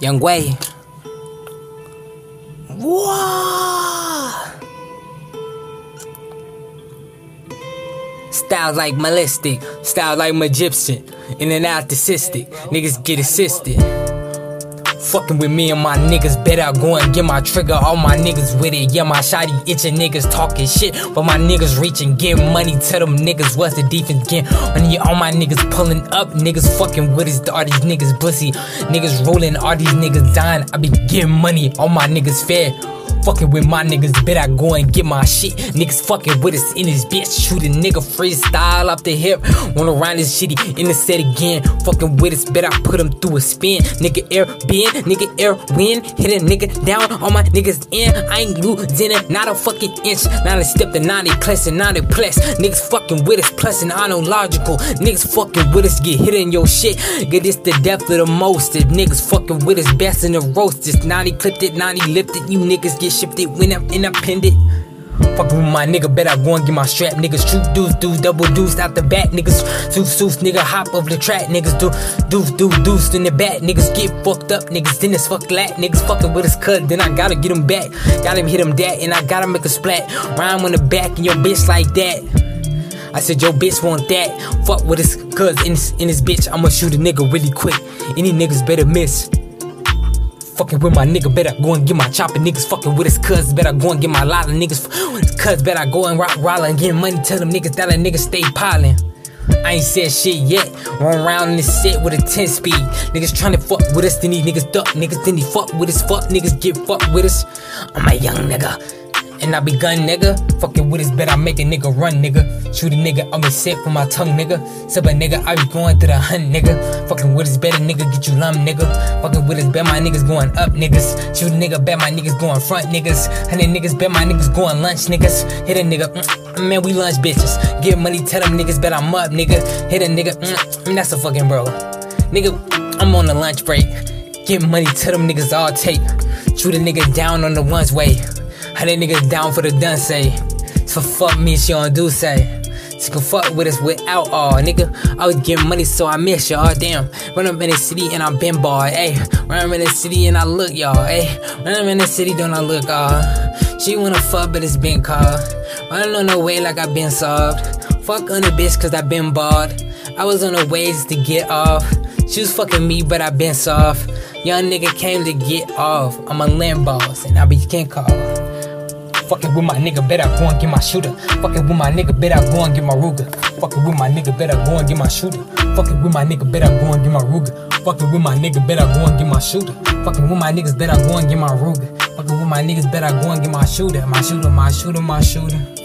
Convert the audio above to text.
Young Way. Whoa. Style like Majestic, style like Magypsian, in and out the cystic, niggas get assisted. Fucking with me and my niggas, better go and get my trigger. All my niggas with it, yeah, my shotty itching niggas talking shit. But my niggas reaching, getting money. Tell them niggas what's the defense getting. When all my niggas pulling up, niggas fucking with us. All these niggas pussy, niggas rolling, all these niggas dying. I be getting money, all my niggas fair. Fucking with my niggas, bet I go and get my shit. Niggas fucking with us in this bitch. Shoot a nigga freestyle off the hip. Wanna run this shitty in the set again. Fucking with us, bet I put him through a spin. Nigga air bend, nigga air win. Hit a nigga down, all my niggas in. I ain't losing it, not a fucking inch. Now they step the 90 class and 90 plus. Niggas fucking with us, plus and I know logical. Niggas fucking with us, get hit in your shit. Get this the depth of the most. If niggas fucking with us, best in the roast. This 90 clipped it, 90 lifted. You niggas get shifted when I'm independent. Fuck with my nigga, bet I go and get my strap. Niggas shoot deuce, deuce, double deuce out the back. Niggas deuce, deuce, nigga hop off the track. Niggas do deuce, deuce, deuce in the back. Niggas get fucked up. Niggas then it's fuck lat. Niggas fuckin' with his cut, then I gotta get him back. Gotta hit him that, and I gotta make a splat. Rhyme on the back and your bitch like that. I said, yo, bitch want that. Fuck with his cuz in this, in this bitch. I'ma shoot a nigga really quick. Any niggas better miss. Fucking with my nigga, better go and get my chopper. Niggas fucking with his cuz, better go and get my lot of niggas. Cuz, better go and rock roller and get money. Tell them niggas that a nigga stay piling. I ain't said shit yet. Run around in this set with a 10 speed. Niggas tryna fuck with us, then these niggas duck. Niggas then they fuck with us. Fuck niggas get fucked with us. I'm a young nigga. And I be gun nigga. Fucking with his bet, I make a nigga run nigga. Shoot a nigga, I'm a set for my tongue nigga. Sub a nigga, I be going through the hunt nigga. Fucking with his bet, a nigga get you lump nigga. Fucking with his bet, my niggas going up niggas. Shoot a nigga, bet my niggas going front niggas. Hundred niggas, bet my niggas going lunch niggas. Hit a nigga, mm, man, we lunch bitches. Get money, tell them niggas, bet I'm up nigga. Hit a nigga, mm, man, that's a fucking bro. Nigga, I'm on the lunch break. Get money, tell them niggas all take. Shoot a nigga down on the one's way. How they niggas down for the done say. Eh? So fuck me, she don't do say. She can fuck with us without all, nigga. I was getting money, so I miss y'all. Uh, damn, run up in the city and I been barred, eh? ayy. Run up in the city and I look y'all, ayy. Run up in the city, don't I look all? She wanna fuck, but it's been called. Running on the way like I been solved. Fuck on the bitch, cause I been barred. I was on the ways to get off. She was fucking me, but I been soft. Young nigga came to get off. I'm a land boss, and I be king call. Fucking with my nigga, bet I go and get my shooter. Fucking with my nigga, bet I go and get my Ruger. Fucking with my nigga, bet I go and get my shooter. Fucking with my nigga, bet I go and get my Ruger. Fucking with my nigga, bet I go and get my shooter. Fucking with my niggas, bet I go and get my Ruger. Fucking with my niggas, bet I go and get my shooter. My shooter, my shooter, my shooter.